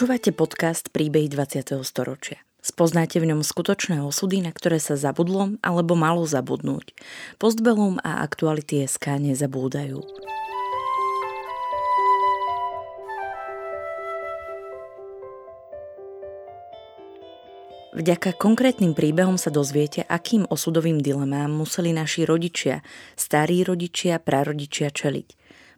Počúvate podcast Príbehy 20. storočia. Spoznáte v ňom skutočné osudy, na ktoré sa zabudlo alebo malo zabudnúť. Postbelum a aktuality SK nezabúdajú. Vďaka konkrétnym príbehom sa dozviete, akým osudovým dilemám museli naši rodičia, starí rodičia, prarodičia čeliť.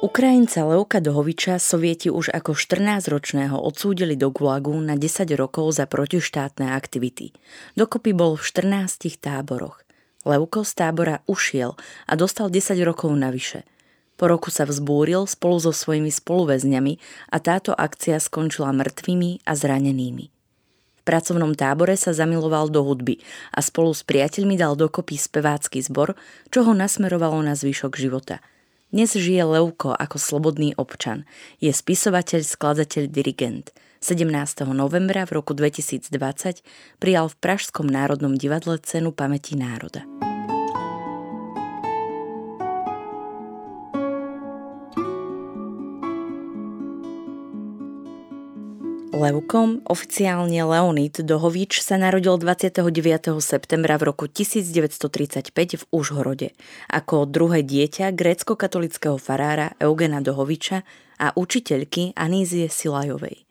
Ukrajinca Leuka Dohoviča sovieti už ako 14-ročného odsúdili do Gulagu na 10 rokov za protištátne aktivity. Dokopy bol v 14 táboroch. Leuko z tábora ušiel a dostal 10 rokov navyše. Po roku sa vzbúril spolu so svojimi spoluväzňami a táto akcia skončila mŕtvými a zranenými. V pracovnom tábore sa zamiloval do hudby a spolu s priateľmi dal dokopy spevácky zbor, čo ho nasmerovalo na zvyšok života – dnes žije Leuko ako slobodný občan. Je spisovateľ, skladateľ, dirigent. 17. novembra v roku 2020 prijal v Pražskom národnom divadle cenu pamäti národa. Leukom, oficiálne Leonid Dohovič, sa narodil 29. septembra v roku 1935 v Užhorode ako druhé dieťa grécko-katolického farára Eugena Dohoviča a učiteľky Anízie Silajovej.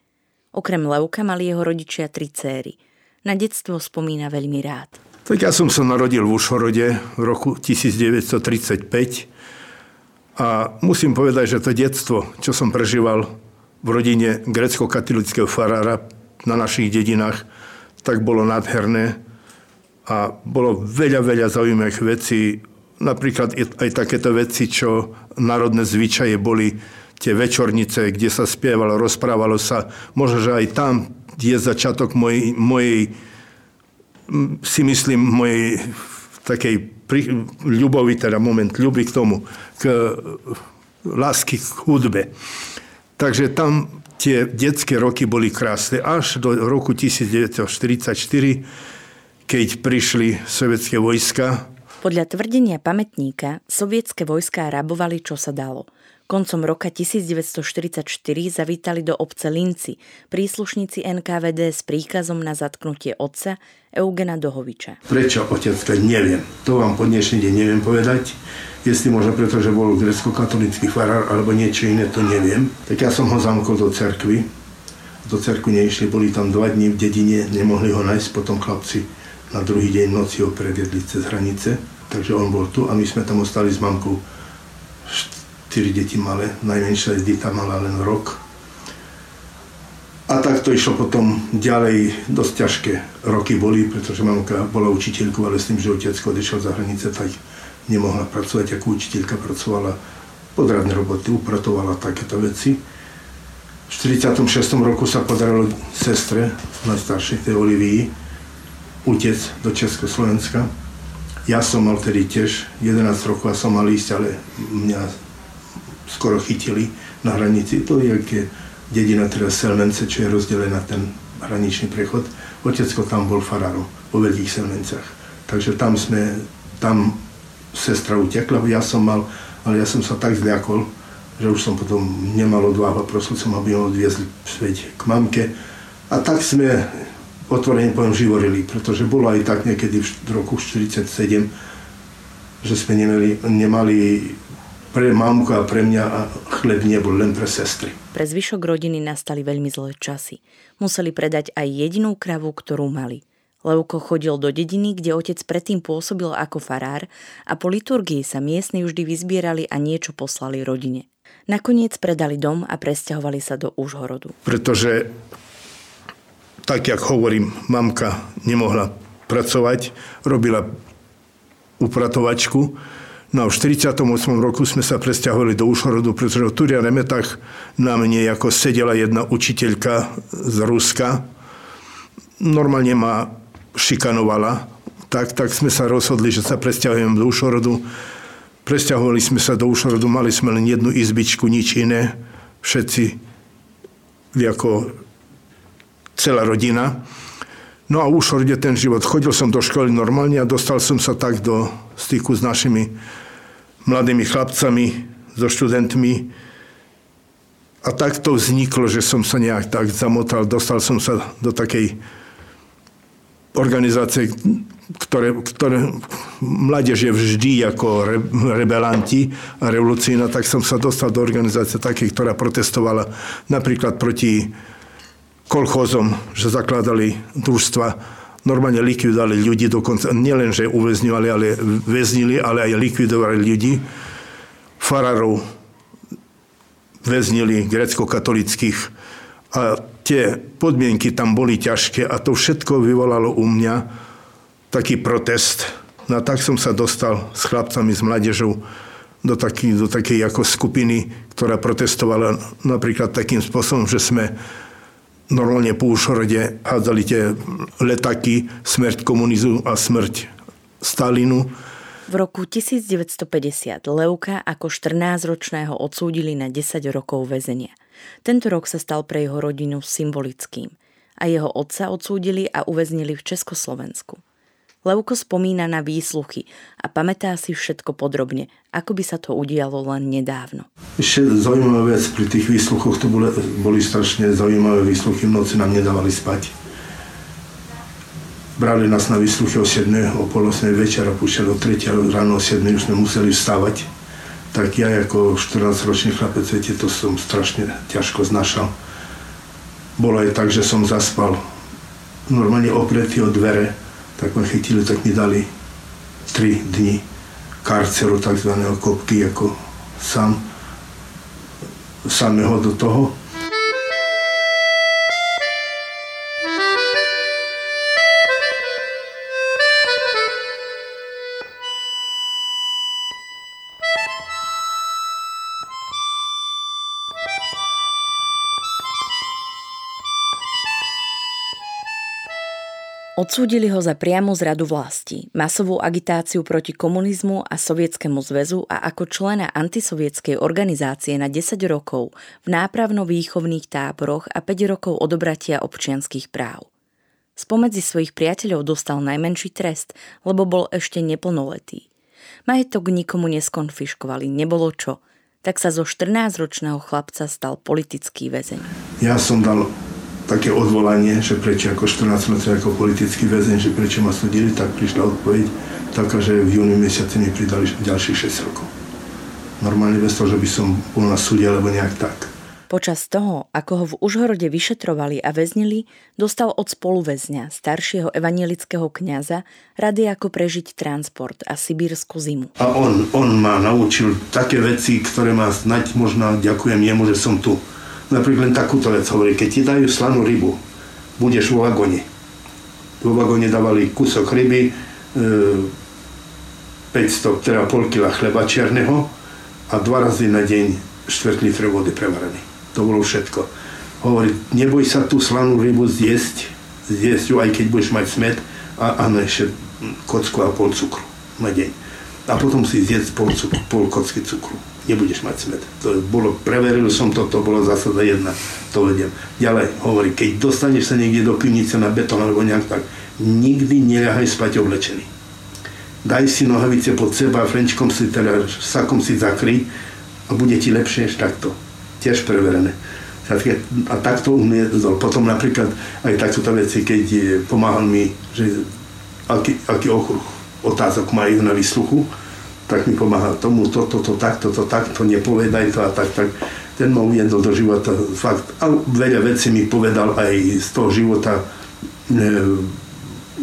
Okrem Leuka mali jeho rodičia tri céry. Na detstvo spomína veľmi rád. Tak ja som sa narodil v Užhorode v roku 1935 a musím povedať, že to detstvo, čo som prežíval v rodine grecko-katolického farára na našich dedinách, tak bolo nádherné a bolo veľa, veľa zaujímavých vecí. Napríklad aj takéto veci, čo národné zvyčaje boli tie večornice, kde sa spievalo, rozprávalo sa. Možno, že aj tam je začiatok mojej, mojej si myslím, mojej takej pri, ľubovi, teda moment ľuby k tomu, k lásky k hudbe. Takže tam tie detské roky boli krásne. Až do roku 1944, keď prišli sovietské vojska. Podľa tvrdenia pamätníka, sovietské vojská rabovali, čo sa dalo – Koncom roka 1944 zavítali do obce Linci príslušníci NKVD s príkazom na zatknutie otca Eugena Dohoviča. Prečo otec, neviem. To vám po dnešný deň neviem povedať. Jestli možno preto, že bol grecko-katolický farár alebo niečo iné, to neviem. Tak ja som ho zamkol do cerkvy. Do cerkvy neišli, boli tam dva dní v dedine, nemohli ho nájsť, potom chlapci na druhý deň noci ho predjedli cez hranice. Takže on bol tu a my sme tam ostali s mamkou 4 deti malé, najmenšia dita mala len rok. A tak to išlo potom ďalej, dosť ťažké roky boli, pretože mamka bola učiteľkou, ale s tým, že otec odišiel za hranice, tak nemohla pracovať, ako učiteľka pracovala podradné roboty, upratovala takéto veci. V 46. roku sa podarilo sestre, najstaršej tej Olivii, utec do Československa. Ja som mal tedy tiež 11 rokov a som mal ísť, ale mňa skoro chytili na hranici. To je aké dedina teraz Selmence, čo je rozdelená ten hraničný prechod. Otecko tam bol farárom vo Veľkých Selmencach. Takže tam sme, tam sestra utekla, ja som mal, ale ja som sa tak zľakol, že už som potom nemal odvahu a prosil som, aby ho odviezli späť k mamke. A tak sme otvorene poviem živorili, pretože bolo aj tak niekedy v roku 1947, že sme nemali, nemali pre mamku a pre mňa a chleb nebol len pre sestry. Pre zvyšok rodiny nastali veľmi zlé časy. Museli predať aj jedinú kravu, ktorú mali. Levko chodil do dediny, kde otec predtým pôsobil ako farár a po liturgii sa miestni vždy vyzbierali a niečo poslali rodine. Nakoniec predali dom a presťahovali sa do Užhorodu. Pretože, tak jak hovorím, mamka nemohla pracovať, robila upratovačku, No a v 48. roku sme sa presťahovali do Ušhorodu, pretože v Turia na mne ako sedela jedna učiteľka z Ruska. Normálne ma šikanovala, tak, tak sme sa rozhodli, že sa presťahujeme do Ušorodu. Presťahovali sme sa do Ušorodu, mali sme len jednu izbičku, nič iné. Všetci ako celá rodina. No a v Ušorode ten život. Chodil som do školy normálne a dostal som sa tak do styku s našimi mladými chlapcami, so študentmi. A tak to vzniklo, že som sa nejak tak zamotal. Dostal som sa do takej organizácie, ktoré, ktoré mládež je vždy ako re, rebelanti a revolucína, tak som sa dostal do organizácie takej, ktorá protestovala napríklad proti kolchozom, že zakladali družstva normálne likvidovali ľudí dokonca, nielen, že uväzňovali, ale väznili, ale aj likvidovali ľudí farárov väznili grecko-katolických a tie podmienky tam boli ťažké a to všetko vyvolalo u mňa taký protest. No a tak som sa dostal s chlapcami, s mládežou do, taký, do takej ako skupiny, ktorá protestovala napríklad takým spôsobom, že sme normálne po Ušorode hádzali tie letaky, smrť komunizmu a smrť Stalinu v roku 1950 Leuka ako 14-ročného odsúdili na 10 rokov väzenia. Tento rok sa stal pre jeho rodinu symbolickým a jeho otca odsúdili a uväznili v Československu. Leuko spomína na výsluchy a pamätá si všetko podrobne, ako by sa to udialo len nedávno. Ešte zaujímavá vec, pri tých výsluchoch to boli, boli strašne zaujímavé výsluchy, v noci nám nedávali spať brali nás na výsluchy o 7, o pol 8 večera, púšťali o 3 ráno o 7 už sme museli vstávať. Tak ja ako 14-ročný chlapec, viete, to som strašne ťažko znašal. Bolo aj tak, že som zaspal normálne opretý o dvere, tak ma chytili, tak mi dali 3 dni karceru, tzv. kopky, ako sám, samého do toho. Odsúdili ho za priamu zradu vlasti, masovú agitáciu proti komunizmu a Sovietskému zväzu a ako člena antisovietskej organizácie na 10 rokov v nápravno-výchovných táboroch a 5 rokov odobratia občianských práv. Spomedzi svojich priateľov dostal najmenší trest, lebo bol ešte neplnoletý. Majetok nikomu neskonfiškovali, nebolo čo, tak sa zo 14-ročného chlapca stal politický väzeň. Ja som dal také odvolanie, že prečo ako 14 letý ako politický väzeň, že prečo ma súdili, tak prišla odpoveď taká, že v júni mesiaci mi pridali ďalších 6 rokov. Normálne bez toho, že by som bol na súde alebo nejak tak. Počas toho, ako ho v Užhorode vyšetrovali a väznili, dostal od spoluväzňa, staršieho evanielického kňaza, rady ako prežiť transport a sibírskú zimu. A on, on ma naučil také veci, ktoré ma znať možno ďakujem jemu, že som tu Napríklad takúto vec hovorí, keď ti dajú slanú rybu, budeš vo vagóne. Vo vagóne dávali kúsok ryby, 500, e, teda pol kila chleba čierneho a dva razy na deň 4 litrov vody prevarený. To bolo všetko. Hovorí, neboj sa tú slanú rybu zjesť, zjesť ju, aj keď budeš mať smet a áno, ešte kocku a pol cukru na deň. A potom si zjesť pol, cukru, pol kocky cukru nebudeš mať smet. To bolo, preveril som to, to bolo zásada jedna, to vediem. Ďalej hovorí, keď dostaneš sa niekde do pivnice na betón alebo nejak tak, nikdy neľahaj spať oblečený. Daj si nohavice pod seba, frenčkom si, teda sakom si zakry a bude ti lepšie než takto. Tiež preverené. A takto umiedol. Potom napríklad aj takto veci, keď pomáhal mi, že aký, aký okruh otázok majú na výsluchu, tak mi pomáhal tomu, toto, to, takto, to, takto, nepovedaj to a tak, tak. Ten ma uviedol do života fakt. A veľa vecí mi povedal aj z toho života e,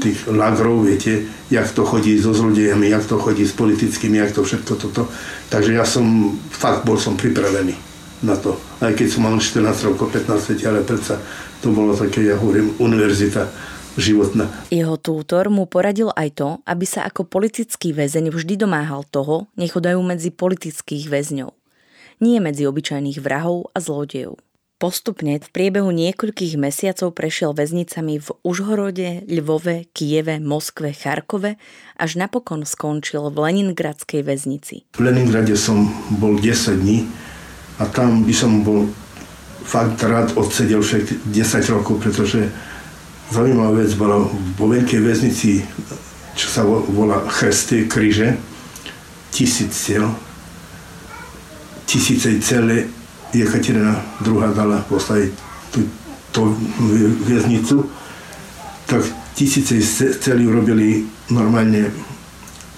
tých lagrov, viete, jak to chodí so zlodejami, jak to chodí s politickými, jak to všetko toto. Takže ja som, fakt bol som pripravený na to. Aj keď som mal 14 rokov, 15 ale predsa to bolo také, ja hovorím, univerzita životná. Jeho tútor mu poradil aj to, aby sa ako politický väzeň vždy domáhal toho, nechodajú medzi politických väzňov. Nie medzi obyčajných vrahov a zlodejov. Postupne v priebehu niekoľkých mesiacov prešiel väznicami v Užhorode, Lvove, Kieve, Moskve, Charkove, až napokon skončil v Leningradskej väznici. V Leningrade som bol 10 dní a tam by som bol fakt rád odsedel však 10 rokov, pretože zaujímavá vec bola vo veľkej väznici, čo sa volá Chresty, kríže, tisíc cel, tisíce celé Jekaterina II. dala postaviť tú, tú väznicu, tak tisíce celí urobili normálne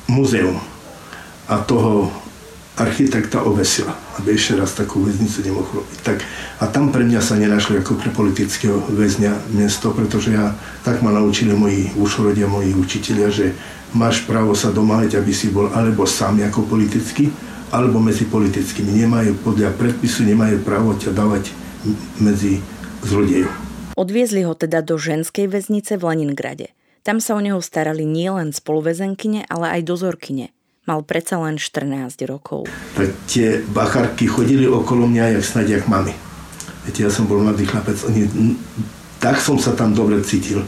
muzeum a toho architekta obesila, aby ešte raz takú väznicu nemohol robiť. Tak, a tam pre mňa sa nenašlo ako pre politického väzňa miesto, pretože ja, tak ma naučili moji ušorodia, moji učiteľia, že máš právo sa domáhať, aby si bol alebo sám ako politický, alebo medzi politickými. Nemajú podľa predpisu, nemajú právo ťa dávať medzi zlodejov. Odviezli ho teda do ženskej väznice v Leningrade. Tam sa o neho starali nielen spoluväzenkyne, ale aj dozorkyne. Mal predsa len 14 rokov. Tie bacharky chodili okolo mňa, jak snad jak mami. Viete, ja som bol mladý chlapec. Oni, tak som sa tam dobre cítil.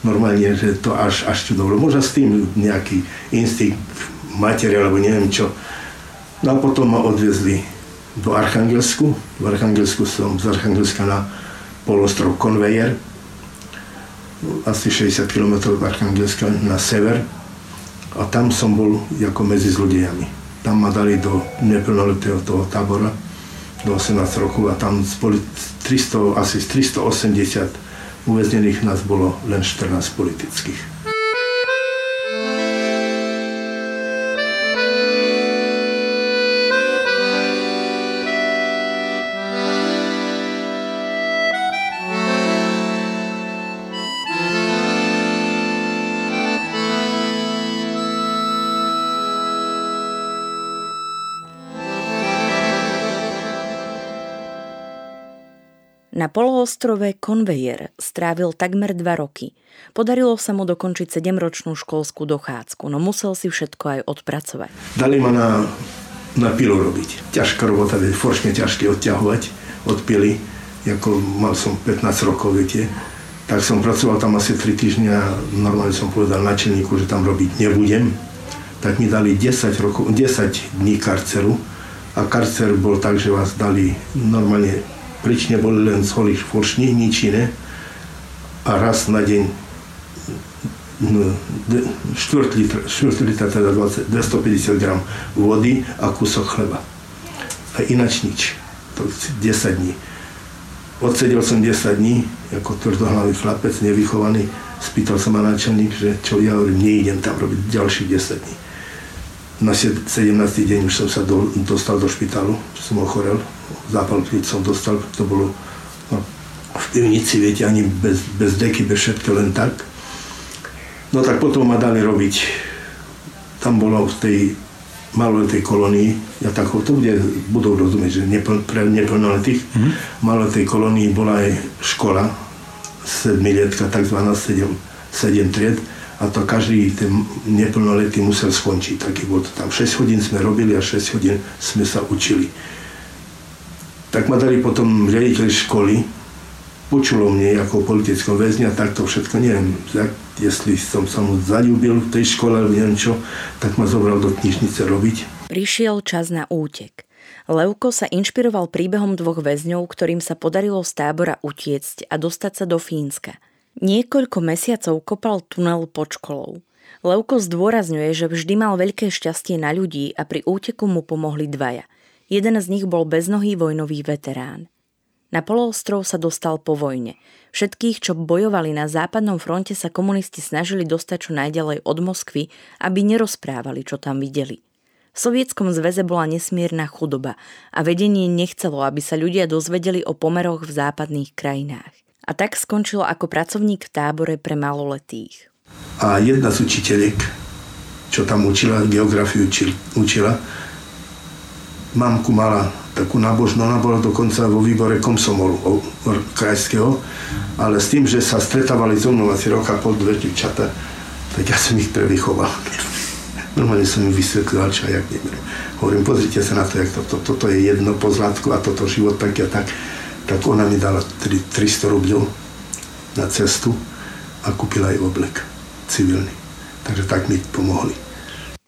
Normálne, že to až, až čudovo. Možno s tým nejaký instinkt materi, alebo neviem čo No a potom ma odviezli do Archangelsku. V Archangelsku som z Archangelska na polostrov Konvejer, asi 60 km od Archangelska na sever. A tam som bol ako medzi zlodejami. Tam ma dali do neplnoletého toho tábora do 18 rokov a tam z 300, asi z 380 uväznených nás bolo len 14 politických. Na poloostrove Conveyer strávil takmer dva roky. Podarilo sa mu dokončiť 7-ročnú školskú dochádzku, no musel si všetko aj odpracovať. Dali ma na, na pilu robiť. Ťažká robota, foršne ťažké odťahovať od pily. Ako mal som 15 rokov, viete. Tak som pracoval tam asi 3 týždňa a normálne som povedal načelníku, že tam robiť nebudem. Tak mi dali 10, rokov, 10 dní karceru a karcer bol tak, že vás dali normálne Len z holých foršní, nič iné. A raz na deň no, 4 litra, 4 litra teda 20, 250 gram vody a kúsok chleba. A inač nič. To 10 dní. Odsedel som 10 dní, ako tvrdohlavý chlapec, nevychovaný. Spýtal sa ma náčelník, že čo ja hovorím, neidem tam robiť ďalších 10 dní. Na 17. deň už som sa do, dostal do špitalu, som ochorel, zápal keď som dostal, to bolo no, v pivnici, viete, ani bez, bez deky, bez všetko, len tak. No tak potom ma dali robiť, tam bolo v tej maloletej kolónii, ja tak to bude, budú rozumieť, že nepl, pre neplnoletých, mm-hmm. maloletej kolónii bola aj škola, sedmilietka, takzvaná 7, 7 tried, a to každý ten neplnoletý musel skončiť. Taký bol to tam. 6 hodín sme robili a 6 hodín sme sa učili. Tak ma dali potom riaditeľ školy, počulo mne ako politickom väzni a takto všetko, neviem, jestli som sa mu zalúbil v tej škole alebo neviem čo, tak ma zobral do knižnice robiť. Prišiel čas na útek. Levko sa inšpiroval príbehom dvoch väzňov, ktorým sa podarilo z tábora utiecť a dostať sa do Fínska – Niekoľko mesiacov kopal tunel pod školou. Levko zdôrazňuje, že vždy mal veľké šťastie na ľudí a pri úteku mu pomohli dvaja. Jeden z nich bol beznohý vojnový veterán. Na poloostrov sa dostal po vojne. Všetkých, čo bojovali na západnom fronte, sa komunisti snažili dostať čo najďalej od Moskvy, aby nerozprávali, čo tam videli. V Sovietskom zväze bola nesmierna chudoba a vedenie nechcelo, aby sa ľudia dozvedeli o pomeroch v západných krajinách a tak skončil ako pracovník v tábore pre maloletých. A jedna z učiteľiek, čo tam učila, geografiu učila, mamku mala takú nábožnú, ona bola dokonca vo výbore komsomolu krajského, ale s tým, že sa stretávali so mnou asi roka pol dve čata, tak ja som ich prevychoval. Normálne som im vysvetlil, čo jak neberiem. Hovorím, pozrite sa na to, jak to, to, toto je jedno pozlátko a toto život tak a tak tak ona mi dala 300 rubľov na cestu a kúpila aj oblek civilný. Takže tak mi pomohli.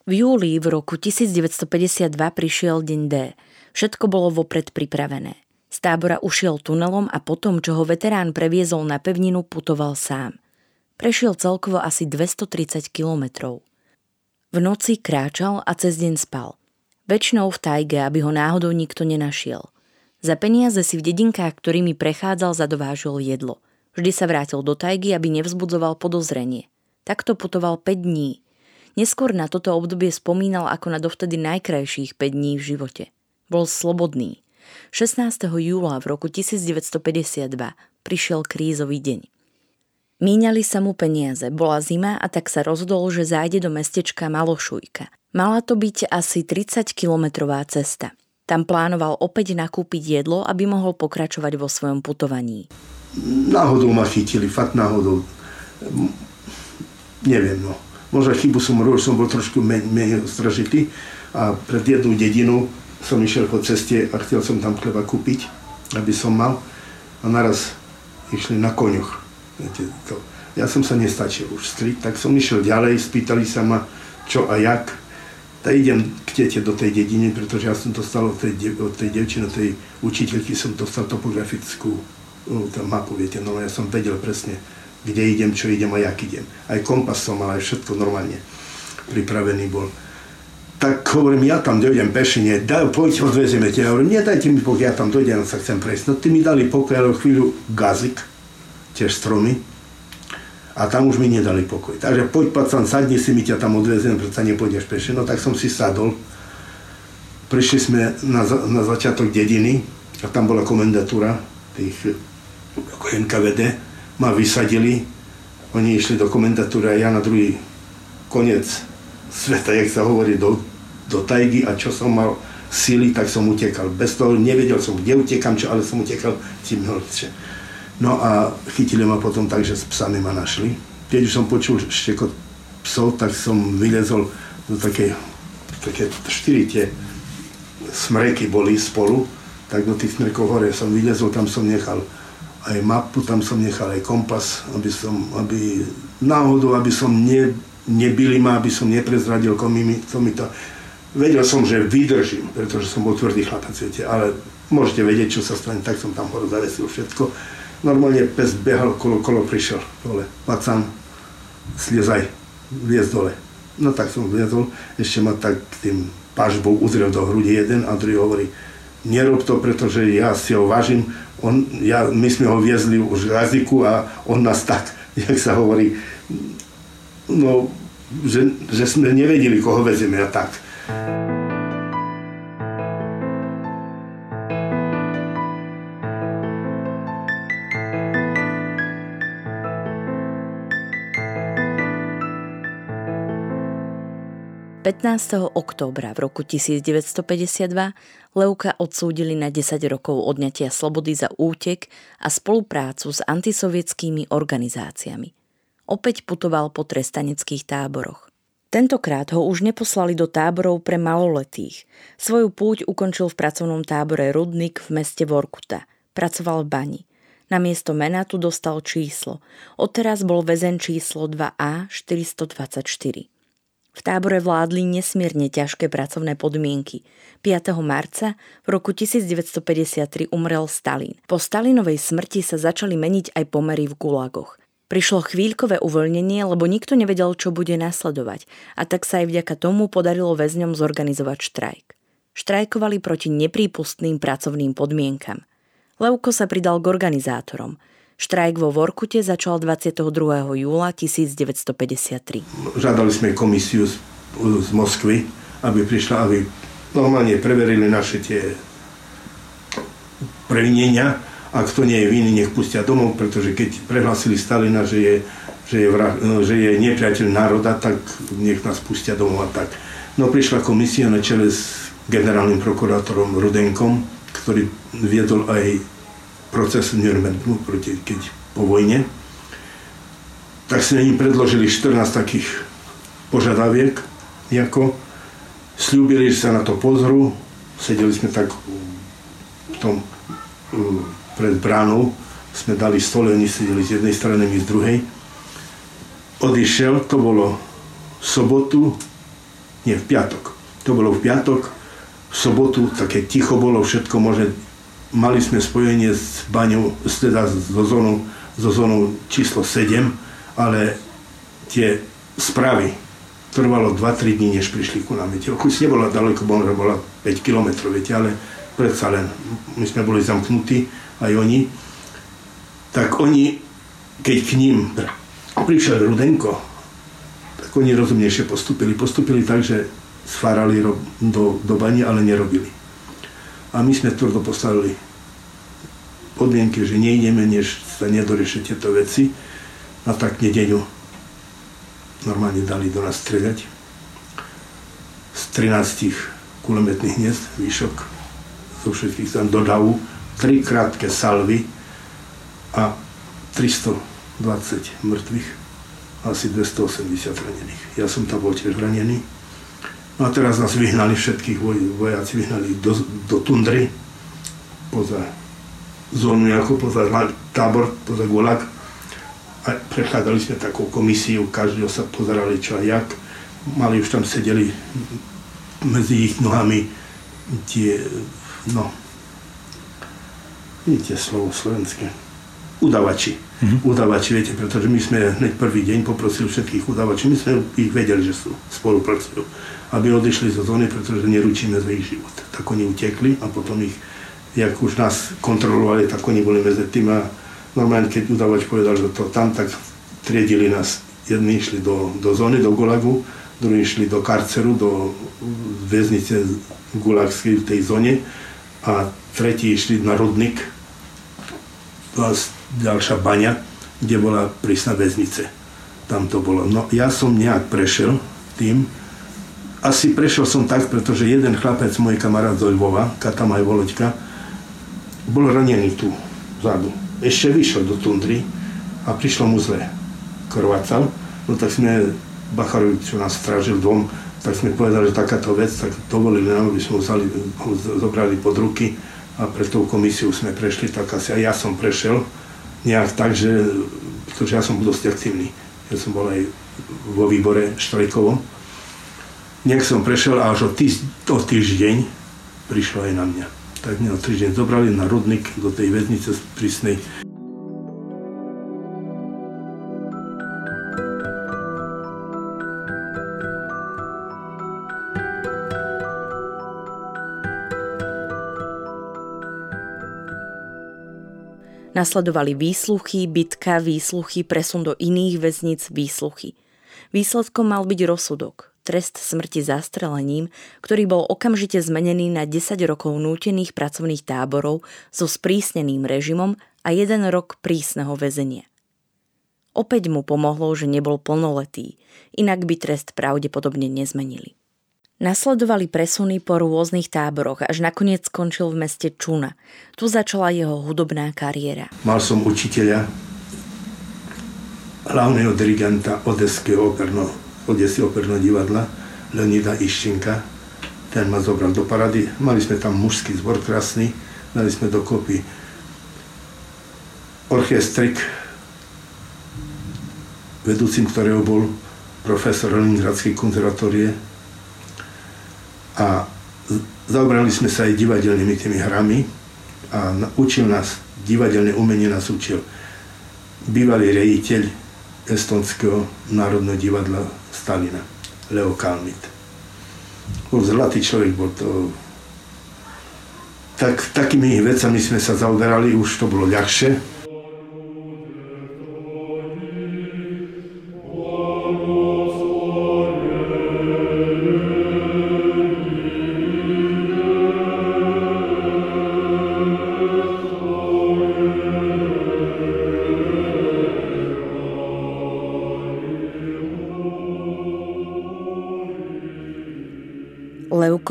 V júli v roku 1952 prišiel deň D. Všetko bolo vopred pripravené. Z tábora ušiel tunelom a potom, čo ho veterán previezol na pevninu, putoval sám. Prešiel celkovo asi 230 kilometrov. V noci kráčal a cez deň spal. Väčšinou v tajge, aby ho náhodou nikto nenašiel. Za peniaze si v dedinkách, ktorými prechádzal, zadovážil jedlo. Vždy sa vrátil do tajgy, aby nevzbudzoval podozrenie. Takto putoval 5 dní. Neskôr na toto obdobie spomínal ako na dovtedy najkrajších 5 dní v živote. Bol slobodný. 16. júla v roku 1952 prišiel krízový deň. Míňali sa mu peniaze, bola zima a tak sa rozhodol, že zájde do mestečka Malošujka. Mala to byť asi 30-kilometrová cesta. Tam plánoval opäť nakúpiť jedlo, aby mohol pokračovať vo svojom putovaní. Náhodou ma chytili, fakt náhodou. Neviem, no. Možno chybu som robil, som bol trošku menej, menej stražitý a pred jednu dedinu som išiel po ceste a chcel som tam chleba kúpiť, aby som mal. A naraz išli na koňoch. Ja som sa nestačil už striť, tak som išiel ďalej, spýtali sa ma čo a jak. Tak idem k tete do tej dediny, pretože ja som dostal od tej, od tej devčiny, od tej učiteľky som dostal topografickú no, mapu, viete, no ja som vedel presne, kde idem, čo idem a jak idem. Aj kompas som mal, aj všetko normálne pripravený bol tak hovorím, ja tam dojdem pešine, daj, poď, odvezieme ťa. Ja hovorím, nedajte mi pokoj, ja tam dojdem, sa chcem prejsť. No ty mi dali pokoj, ale chvíľu gazik, tiež stromy, a tam už mi nedali pokoj. Takže poď, pacan, sadni si, mi ťa tam odveziem, preto nepôjdeš peši. No tak som si sadol. Prišli sme na, na začiatok dediny a tam bola komendatúra tých NKVD. Ma vysadili, oni išli do komendatúry a ja na druhý koniec sveta, jak sa hovorí, do, do tajgy a čo som mal síly, tak som utekal. Bez toho nevedel som, kde utekam, čo, ale som utekal tým hlbšie. No a chytili ma potom tak, že s psami ma našli. Keď už som počul štekot psov, tak som vylezol do také, také štyri tie smreky boli spolu, tak do tých smrekov hore som vylezol, tam som nechal aj mapu, tam som nechal aj kompas, aby som, aby náhodou, aby som ne, nebili ma, aby som neprezradil, komu to mi to... Vedel som, že vydržím, pretože som bol tvrdý chlapec, viete, ale môžete vedieť, čo sa stane, tak som tam hore zavesil všetko. Normálne pes behal kolo, kolo prišiel dole. Pacan, sliezaj, liez dole. No tak som vliezol, ešte ma tak tým pažbou uzrel do hrudi jeden a druhý hovorí, nerob to, pretože ja si ho vážim, on, ja, my sme ho viezli už jazyku a on nás tak, jak sa hovorí, no že, že sme nevedeli, koho vezieme a tak. ...15. októbra v roku 1952 Leuka odsúdili na 10 rokov odňatia slobody za útek a spoluprácu s antisovietskými organizáciami opäť putoval po trestaneckých táboroch. Tentokrát ho už neposlali do táborov pre maloletých. Svoju púť ukončil v pracovnom tábore Rudnik v meste Vorkuta. Pracoval v bani. Na miesto mena tu dostal číslo. Odteraz bol väzen číslo 2A 424. V tábore vládli nesmierne ťažké pracovné podmienky. 5. marca v roku 1953 umrel Stalin. Po Stalinovej smrti sa začali meniť aj pomery v gulagoch. Prišlo chvíľkové uvoľnenie, lebo nikto nevedel, čo bude nasledovať a tak sa aj vďaka tomu podarilo väzňom zorganizovať štrajk. Štrajkovali proti neprípustným pracovným podmienkam. Levko sa pridal k organizátorom. Štrajk vo Vorkute začal 22. júla 1953. Žiadali sme komisiu z, z Moskvy, aby prišla, aby normálne preverili naše tie previnenia a kto nie je vinný, nech pustia domov, pretože keď prehlásili Stalina, že je, že je, vrah, no, že je nepriateľ národa, tak nech nás pustia domov a tak. No prišla komisia na čele s generálnym prokurátorom Rudenkom, ktorý viedol aj proces v Nürnbergu, keď po vojne. Tak sme im predložili 14 takých požadaviek, ako slúbili, že sa na to pozrú. Sedeli sme tak v tom pred bránou, sme dali stole, oni sedeli z jednej strany, my z druhej. Odišiel, to bolo v sobotu, nie v piatok, to bolo v piatok, v sobotu také ticho bolo, všetko môže, mali sme spojenie s baňou, teda so zónou, so zónou číslo 7, ale tie správy trvalo 2-3 dní, než prišli ku nám. Viete, Chuť nebola daleko, bola, bola 5 km, viete, ale predsa len my sme boli zamknutí, aj oni. Tak oni, keď k ním prišiel Rudenko, tak oni rozumnejšie postupili. Postupili tak, že sfárali do, do bani, ale nerobili. A my sme tvrdo postavili podmienky, že nejdeme, než sa nedoriešia tieto veci. A tak nedeňu normálne dali do nás streľať. Z 13 kulometných hniezd, výšok zo všetkých tam do davu, tri krátke salvy a 320 mŕtvych, asi 280 ranených. Ja som tam bol tiež ranený. No a teraz nás vyhnali všetkých vojaci, vyhnali do, do tundry, poza zónu, ako poza tábor, poza Gulag a prechádzali sme takou komisiou, každého sa pozerali čo a jak. Mali už tam sedeli medzi ich nohami tie, no, vidíte slovo slovenské, udavači. Mm-hmm. Udavači, viete, pretože my sme hneď prvý deň poprosili všetkých udavačov, my sme ich vedeli, že sú, spolupracujú, aby odišli zo zóny, pretože neručíme za ich život. Tak oni utekli a potom ich, jak už nás kontrolovali, tak oni boli medzi tým a normálne keď udavač povedal, že to tam, tak triedili nás. Jedni išli do, do zóny, do Gulagu, druhí išli do karceru, do väznice Gulagskej v tej zóne a tretí išli na Rudnik, ďalšia baňa, kde bola prísna väznice. Tam to bolo. No ja som nejak prešiel tým, asi prešiel som tak, pretože jeden chlapec, môj kamarát z Lvova, Katamaj Voloďka, bol ranený tu, vzadu ešte vyšiel do tundry a prišlo mu zle. Krvácal, no tak sme Bacharovi, čo nás strážil dom, tak sme povedali, že takáto vec, tak dovolili nám, aby sme vzali, ho zobrali pod ruky a pre tú komisiu sme prešli, tak asi aj ja som prešiel nejak tak, že, pretože ja som bol dosť aktívny. Ja som bol aj vo výbore štrajkovom. Nejak som prešiel až o, týž, o týždeň prišlo aj na mňa tak mňa o týždeň zobrali na Rudnik do tej väznice prísnej. Nasledovali výsluchy, bitka, výsluchy, presun do iných väznic, výsluchy. Výsledkom mal byť rozsudok trest smrti zastrelením, ktorý bol okamžite zmenený na 10 rokov nútených pracovných táborov so sprísneným režimom a jeden rok prísneho väzenia. Opäť mu pomohlo, že nebol plnoletý, inak by trest pravdepodobne nezmenili. Nasledovali presuny po rôznych táboroch, až nakoniec skončil v meste Čuna. Tu začala jeho hudobná kariéra. Mal som učiteľa, hlavného dirigenta Odeského operného Odesy operného divadla, Leonida Iščinka. Ten ma zobral do parady. Mali sme tam mužský zbor krásny, dali sme dokopy orchestrik, vedúcim ktorého bol profesor Leningradskej konzervatórie a zaobrali sme sa aj divadelnými tými hrami a učil nás, divadelné umenie nás učil bývalý rejiteľ Estonského národného divadla Stalina, Leo Kalmit. Bol zlatý človek, bol to... Tak, takými vecami sme sa zaoberali, už to bolo ľahšie,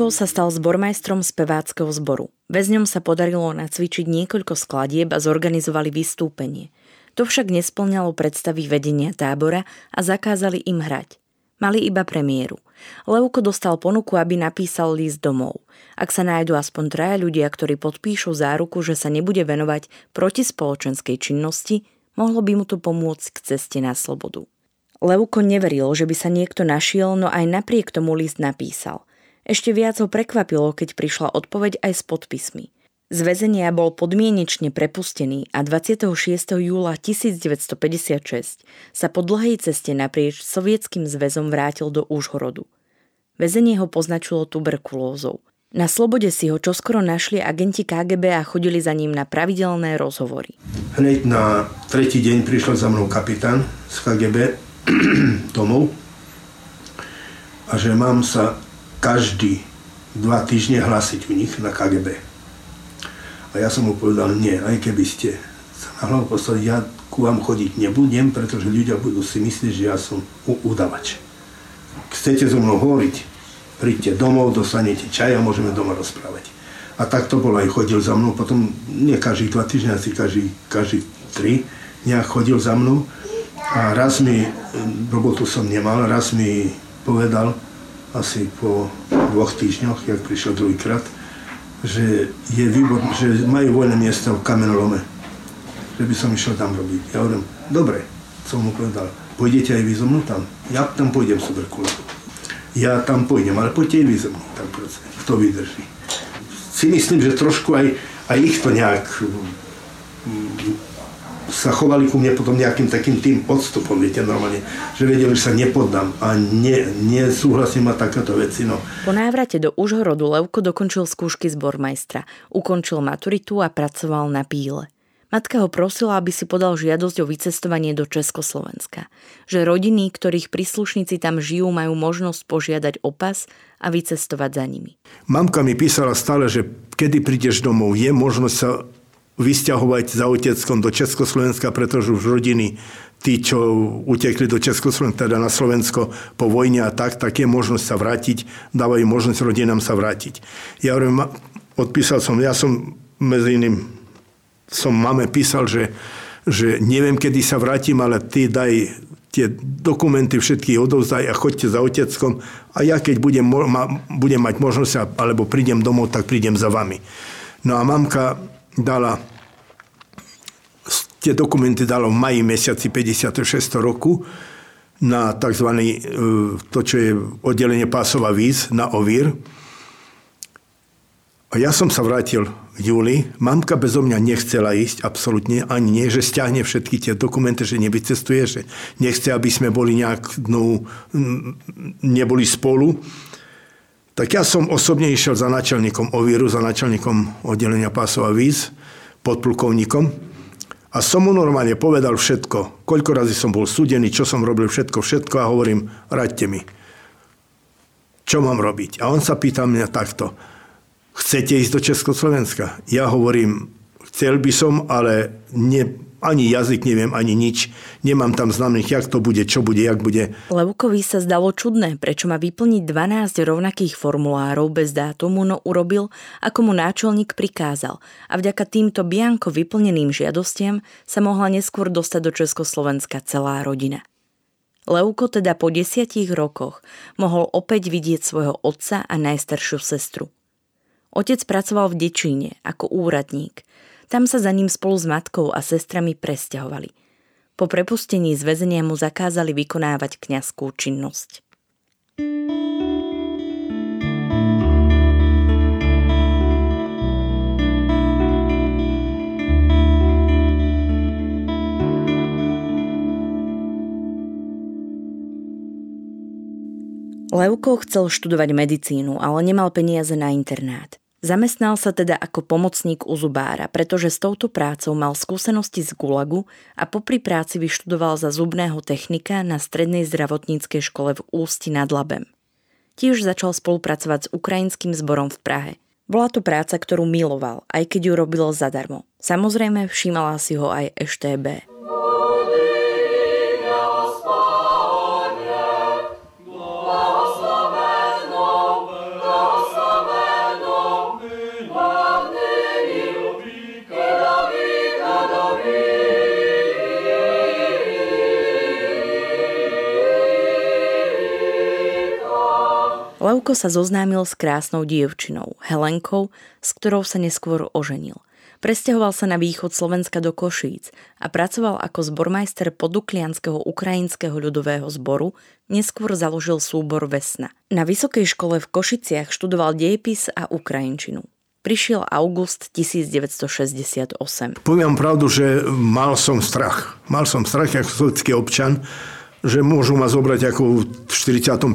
rokov sa stal zbormajstrom speváckého zboru. Väzňom sa podarilo nacvičiť niekoľko skladieb a zorganizovali vystúpenie. To však nesplňalo predstavy vedenia tábora a zakázali im hrať. Mali iba premiéru. Leuko dostal ponuku, aby napísal list domov. Ak sa nájdu aspoň traja ľudia, ktorí podpíšu záruku, že sa nebude venovať proti spoločenskej činnosti, mohlo by mu to pomôcť k ceste na slobodu. Leuko neveril, že by sa niekto našiel, no aj napriek tomu list napísal. Ešte viac ho prekvapilo, keď prišla odpoveď aj s podpismi – z väzenia bol podmienečne prepustený a 26. júla 1956 sa po dlhej ceste naprieč sovietským zväzom vrátil do Úžhorodu. Väzenie ho poznačilo tuberkulózou. Na slobode si ho čoskoro našli agenti KGB a chodili za ním na pravidelné rozhovory. Hneď na tretí deň prišiel za mnou kapitán z KGB domov a že mám sa každý dva týždne hlásiť u nich na KGB. A ja som mu povedal, nie, aj keby ste sa na hlavu poslali, ja ku vám chodiť nebudem, pretože ľudia budú si myslieť, že ja som udavač. Chcete so mnou hovoriť, príďte domov, dostanete čaj a môžeme doma rozprávať. A tak to bolo aj chodil za mnou, potom nie každý dva týždne, asi každý, každý tri nejak chodil za mnou. A raz mi, robotu som nemal, raz mi povedal, asi po dvoch týždňoch, jak prišiel druhýkrát, že je výbor, že majú voľné miesta v kamenolome, že by som išiel tam robiť. Ja hovorím, dobre, som mu povedal, pôjdete aj vy so mnou tam? Ja tam pôjdem tuberkulózu. Ja tam pôjdem, ale poďte aj vy so mnou tam proste. Kto vydrží. Si myslím, že trošku aj, aj ich to nejak sa chovali ku mne potom nejakým takým tým odstupom, viete, normálne, že vedeli, že sa nepoddám a ne, nesúhlasím ma takéto veci. No. Po návrate do Užhorodu Levko dokončil skúšky zbormajstra, ukončil maturitu a pracoval na píle. Matka ho prosila, aby si podal žiadosť o vycestovanie do Československa. Že rodiny, ktorých príslušníci tam žijú, majú možnosť požiadať o pas a vycestovať za nimi. Mamka mi písala stále, že kedy prídeš domov, je možnosť sa vysťahovať za oteckom do Československa, pretože už rodiny, tí, čo utekli do Československa, teda na Slovensko po vojne a tak, tak je možnosť sa vrátiť, dávajú možnosť rodinám sa vrátiť. Ja hovorím, odpísal som, ja som medzi iným, som mame písal, že, že neviem, kedy sa vrátim, ale ty daj tie dokumenty všetky odovzdaj a choďte za oteckom a ja keď budem, ma, budem mať možnosť alebo prídem domov, tak prídem za vami. No a mamka dala tie dokumenty dalo v maji mesiaci 56. roku na tzv. E, to, čo je oddelenie pásova víz na OVIR. A ja som sa vrátil v júli. Mamka bezo mňa nechcela ísť, absolútne, ani nie, že stiahne všetky tie dokumenty, že nevycestuje, že nechce, aby sme boli nejak, no, neboli spolu. Tak ja som osobne išiel za načelníkom OVIRu, za načelníkom oddelenia pásova víz, podplukovníkom. A som mu normálne povedal všetko. Koľko razy som bol súdený, čo som robil, všetko, všetko a hovorím, raďte mi. Čo mám robiť? A on sa pýta mňa takto. Chcete ísť do Československa? Ja hovorím, chcel by som, ale ne, ani jazyk neviem, ani nič. Nemám tam známych, jak to bude, čo bude, jak bude. Levkovi sa zdalo čudné, prečo má vyplniť 12 rovnakých formulárov bez dátumu, no urobil, ako mu náčelník prikázal. A vďaka týmto bianko vyplneným žiadostiam sa mohla neskôr dostať do Československa celá rodina. Leuko teda po desiatich rokoch mohol opäť vidieť svojho otca a najstaršiu sestru. Otec pracoval v Dečíne ako úradník – tam sa za ním spolu s matkou a sestrami presťahovali. Po prepustení z väzenia mu zakázali vykonávať kňazskú činnosť. Levko chcel študovať medicínu, ale nemal peniaze na internát. Zamestnal sa teda ako pomocník u zubára, pretože s touto prácou mal skúsenosti z Gulagu a popri práci vyštudoval za zubného technika na strednej zdravotníckej škole v Ústi nad Labem. Tiež začal spolupracovať s ukrajinským zborom v Prahe. Bola to práca, ktorú miloval, aj keď ju robil zadarmo. Samozrejme všímala si ho aj EŠTB. Leuko sa zoznámil s krásnou dievčinou, Helenkou, s ktorou sa neskôr oženil. Presťahoval sa na východ Slovenska do Košíc a pracoval ako zbormajster poduklianského ukrajinského ľudového zboru, neskôr založil súbor Vesna. Na vysokej škole v Košiciach študoval dejepis a ukrajinčinu. Prišiel august 1968. Poviem pravdu, že mal som strach. Mal som strach ako sovietský občan, že môžu ma zobrať ako v 45.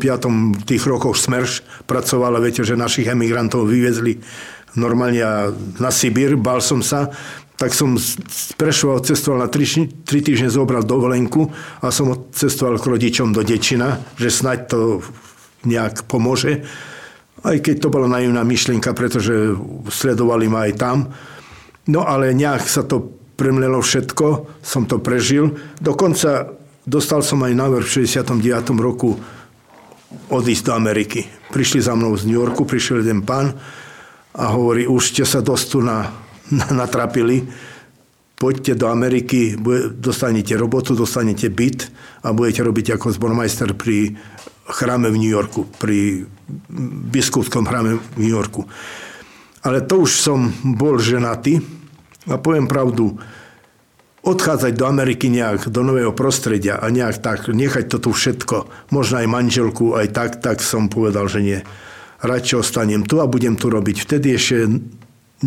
tých rokoch Smerš pracovala, viete, že našich emigrantov vyvezli normálne na Sibír, bal som sa, tak som prešoval, cestoval na 3, 3 týždne, zobral dovolenku a som cestoval k rodičom do Dečina, že snaď to nejak pomôže. Aj keď to bola naivná myšlienka, pretože sledovali ma aj tam. No ale nejak sa to premlelo všetko, som to prežil. Dokonca Dostal som aj návrh v 69. roku odísť do Ameriky. Prišli za mnou z New Yorku, prišiel jeden pán a hovorí, už ste sa dosť tu na, na, natrapili, poďte do Ameriky, dostanete robotu, dostanete byt a budete robiť ako zbormajster pri chráme v New Yorku, pri biskupskom chráme v New Yorku. Ale to už som bol ženatý a poviem pravdu, odchádzať do Ameriky nejak, do nového prostredia a nejak tak, nechať to tu všetko, možno aj manželku, aj tak, tak som povedal, že nie. Radšej ostanem tu a budem tu robiť. Vtedy ešte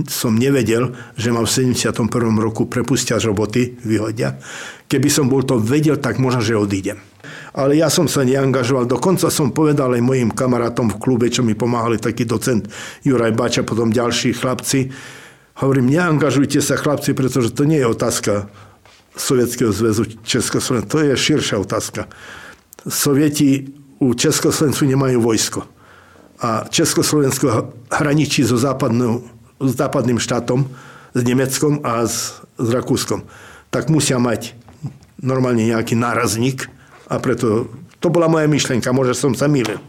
som nevedel, že mám v 71. roku prepustia z roboty, vyhodia. Keby som bol to vedel, tak možno, že odídem. Ale ja som sa neangažoval. Dokonca som povedal aj mojim kamarátom v klube, čo mi pomáhali, taký docent Juraj Bača, potom ďalší chlapci. Hovorím, neangažujte sa chlapci, pretože to nie je otázka Sovietskeho zväzu Československa. To je širšia otázka. Sovieti u Československu nemajú vojsko. A Československo hraničí so západnou, s západným štátom, s Nemeckom a s, s Rakúskom. Tak musia mať normálne nejaký nárazník a preto to bola moja myšlienka, možno som sa mýlil.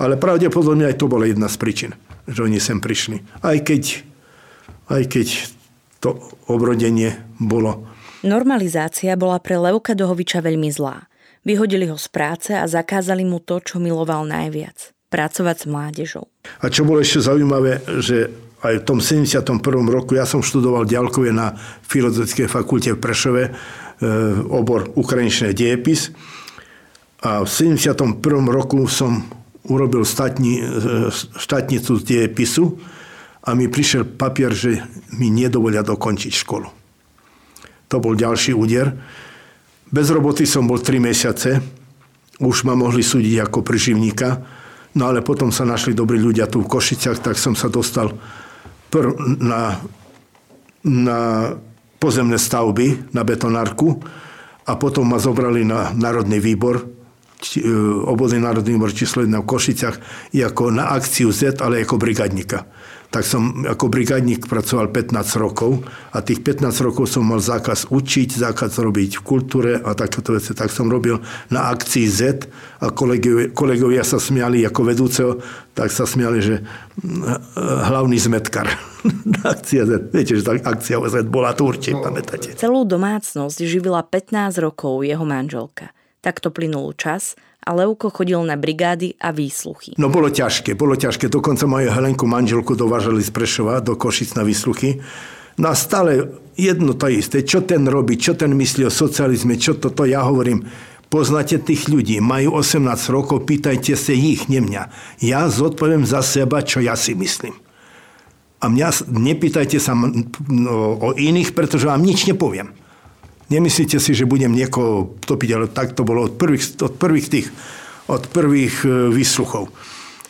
Ale pravdepodobne aj to bola jedna z príčin, že oni sem prišli. Aj keď, aj keď to obrodenie bolo Normalizácia bola pre Leuka Dohoviča veľmi zlá. Vyhodili ho z práce a zakázali mu to, čo miloval najviac. Pracovať s mládežou. A čo bolo ešte zaujímavé, že aj v tom 71. roku ja som študoval ďalkovie na Filozofickej fakulte v Prešove, e, obor ukrajinčné diepis. A v 71. roku som urobil statni, e, štátnicu z diepisu a mi prišiel papier, že mi nedovolia dokončiť školu. To bol ďalší úder. Bez roboty som bol 3 mesiace. Už ma mohli súdiť ako preživníka. No ale potom sa našli dobrí ľudia tu v Košiciach, tak som sa dostal prv na, na pozemné stavby, na betonárku a potom ma zobrali na Národný výbor, e, obvodný Národný výbor číslo 1 v Košiciach, ako na akciu Z, ale ako brigadníka tak som ako brigadník pracoval 15 rokov a tých 15 rokov som mal zákaz učiť, zákaz robiť v kultúre a takéto veci. Tak som robil na akcii Z a kolegovia, kolegovia sa smiali ako vedúceho, tak sa smiali, že hm, hlavný zmetkar. akcia Z. Viete, že tá akcia Z bola tu určite, no. pamätáte. Celú domácnosť živila 15 rokov jeho manželka. Takto plynul čas a Leuko chodil na brigády a výsluchy. No bolo ťažké, bolo ťažké. Dokonca moju Helenku manželku dovážali z Prešova do Košic na výsluchy. No a stále jedno to isté. Čo ten robí, čo ten myslí o socializme, čo toto ja hovorím. Poznáte tých ľudí, majú 18 rokov, pýtajte sa ich, ne mňa. Ja zodpoviem za seba, čo ja si myslím. A mňa nepýtajte sa no, o iných, pretože vám nič nepoviem. Nemyslíte si, že budem niekoho topiť, ale tak to bolo od prvých, od prvých tých, od prvých e, výsluchov.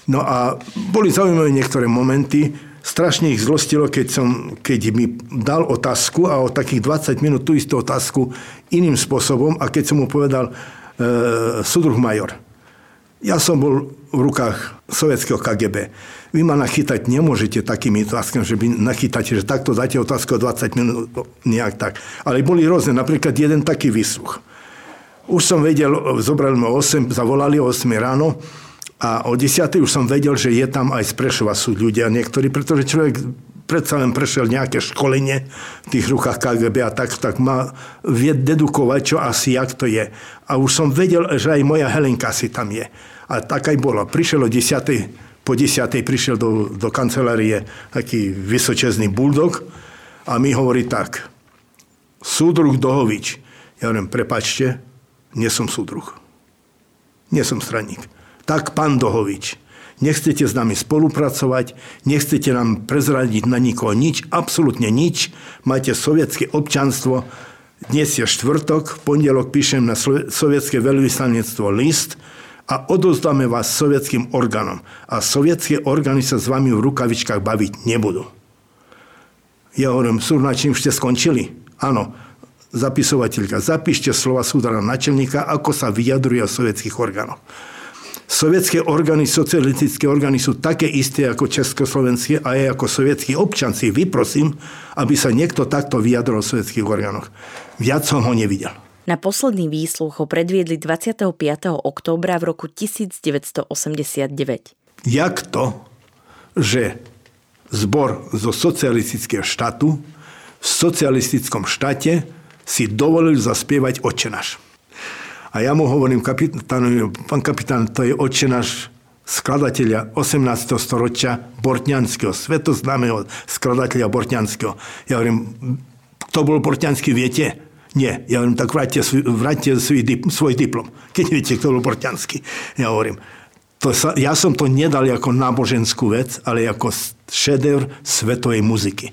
No a boli zaujímavé niektoré momenty. Strašne ich zlostilo, keď, som, keď mi dal otázku a o takých 20 minút tú istú otázku iným spôsobom a keď som mu povedal e, sudruh major. Ja som bol v rukách sovietského KGB. Vy ma nachytať nemôžete takými otázkami, že by nachytáte, že takto dáte otázku o 20 minút, nejak tak. Ale boli rôzne, napríklad jeden taký výsluch. Už som vedel, zobrali ma 8, zavolali o 8 ráno a o 10 už som vedel, že je tam aj z Prešova sú ľudia niektorí, pretože človek predsa len prešiel nejaké školenie v tých rukách KGB a tak, tak má vie dedukovať, čo asi, jak to je. A už som vedel, že aj moja Helenka si tam je. A tak aj bolo. Prišiel o 10 po desiatej prišiel do, do kancelárie taký vysočezný buldog a mi hovorí tak. Súdruh Dohovič. Ja hovorím, prepačte, nie som súdruh. Nie som straník. Tak pán Dohovič, nechcete s nami spolupracovať, nechcete nám prezradiť na nikoho nič, absolútne nič, máte sovietské občanstvo, dnes je štvrtok, v pondelok píšem na sovietské veľvyslanectvo list a odozdáme vás sovietským orgánom. A sovietské orgány sa s vami v rukavičkách baviť nebudú. Ja hovorím, súrnačím, ste skončili? Áno, zapisovateľka, zapíšte slova súdara načelníka, ako sa vyjadruje o sovietských orgánoch. Sovietské orgány, socialistické orgány sú také isté ako československé a aj ako sovietský občan si vyprosím, aby sa niekto takto vyjadril o sovietských orgánoch. Viac som ho nevidel. Na posledný výsluch ho predviedli 25. októbra v roku 1989. Jak to, že zbor zo socialistického štátu v socialistickom štáte si dovolil zaspievať Očenáš. A ja mu hovorím, kapitánovi, pán kapitán, to je očenáš skladateľa 18. storočia Bortňanského, svetoznámeho skladateľa Bortňanského. Ja hovorím, kto bol Bortňanský, viete? Nie. Ja hovorím, tak vráťte, vráťte svoj, svoj diplom, keď viete, kto bol Bortňanský. Ja hovorím, to sa, ja som to nedal ako náboženskú vec, ale ako šedevr svetovej muziky.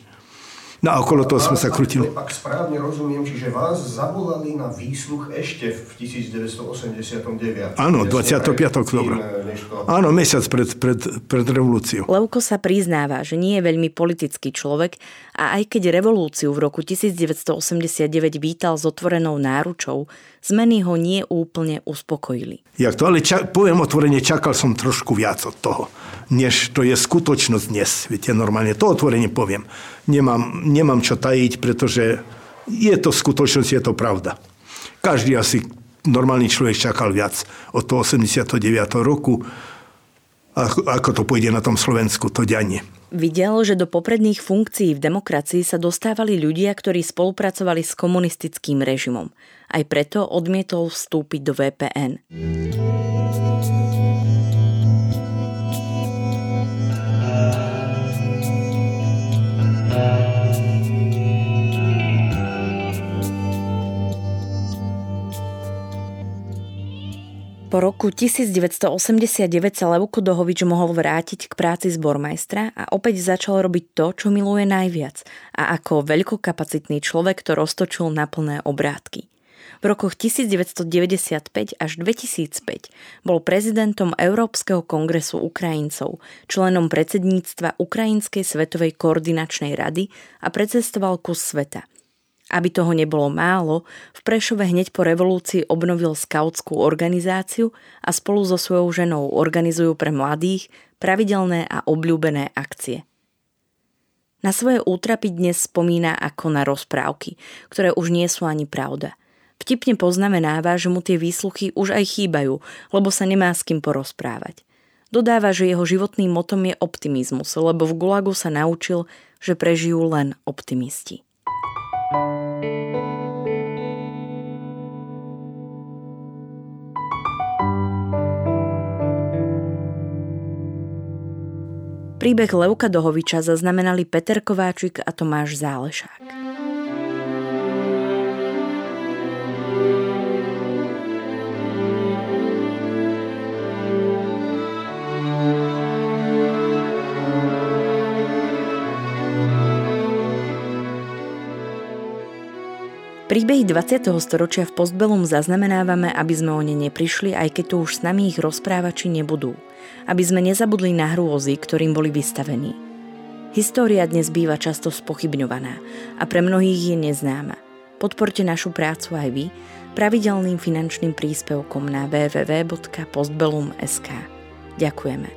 No a okolo toho sme sa krutili. Ak správne rozumiem, čiže vás zavolali na výsluch ešte v 1989. Áno, 25. oktobra. Eh, Áno, mesiac pred, pred, pred revolúciou. Levko sa priznáva, že nie je veľmi politický človek a aj keď revolúciu v roku 1989 vítal s otvorenou náručou, zmeny ho nie úplne uspokojili. Jak to, ale ča- poviem otvorene, čakal som trošku viac od toho než to je skutočnosť dnes. Viete, normálne to otvorene poviem. Nemám, nemám čo tajiť, pretože je to skutočnosť, je to pravda. Každý asi normálny človek čakal viac od toho 89. roku, ako, to pôjde na tom Slovensku, to dianie. Videl, že do popredných funkcií v demokracii sa dostávali ľudia, ktorí spolupracovali s komunistickým režimom. Aj preto odmietol vstúpiť do VPN. Po roku 1989 sa Levko Dohovič mohol vrátiť k práci zbormajstra a opäť začal robiť to, čo miluje najviac a ako veľkokapacitný človek to roztočil na plné obrátky. V rokoch 1995 až 2005 bol prezidentom Európskeho kongresu Ukrajincov, členom predsedníctva Ukrajinskej svetovej koordinačnej rady a precestoval kus sveta – aby toho nebolo málo, v Prešove hneď po revolúcii obnovil skautskú organizáciu a spolu so svojou ženou organizujú pre mladých pravidelné a obľúbené akcie. Na svoje útrapy dnes spomína ako na rozprávky, ktoré už nie sú ani pravda. Vtipne poznamenáva, že mu tie výsluchy už aj chýbajú, lebo sa nemá s kým porozprávať. Dodáva, že jeho životným motom je optimizmus, lebo v Gulagu sa naučil, že prežijú len optimisti. Príbeh Levka Dohoviča zaznamenali Peter Kováčik a Tomáš Zálešák. Príbehy 20. storočia v Postbelum zaznamenávame, aby sme o ne neprišli, aj keď tu už s nami ich rozprávači nebudú. Aby sme nezabudli na hrôzy, ktorým boli vystavení. História dnes býva často spochybňovaná a pre mnohých je neznáma. Podporte našu prácu aj vy pravidelným finančným príspevkom na www.postbellum.sk. Ďakujeme.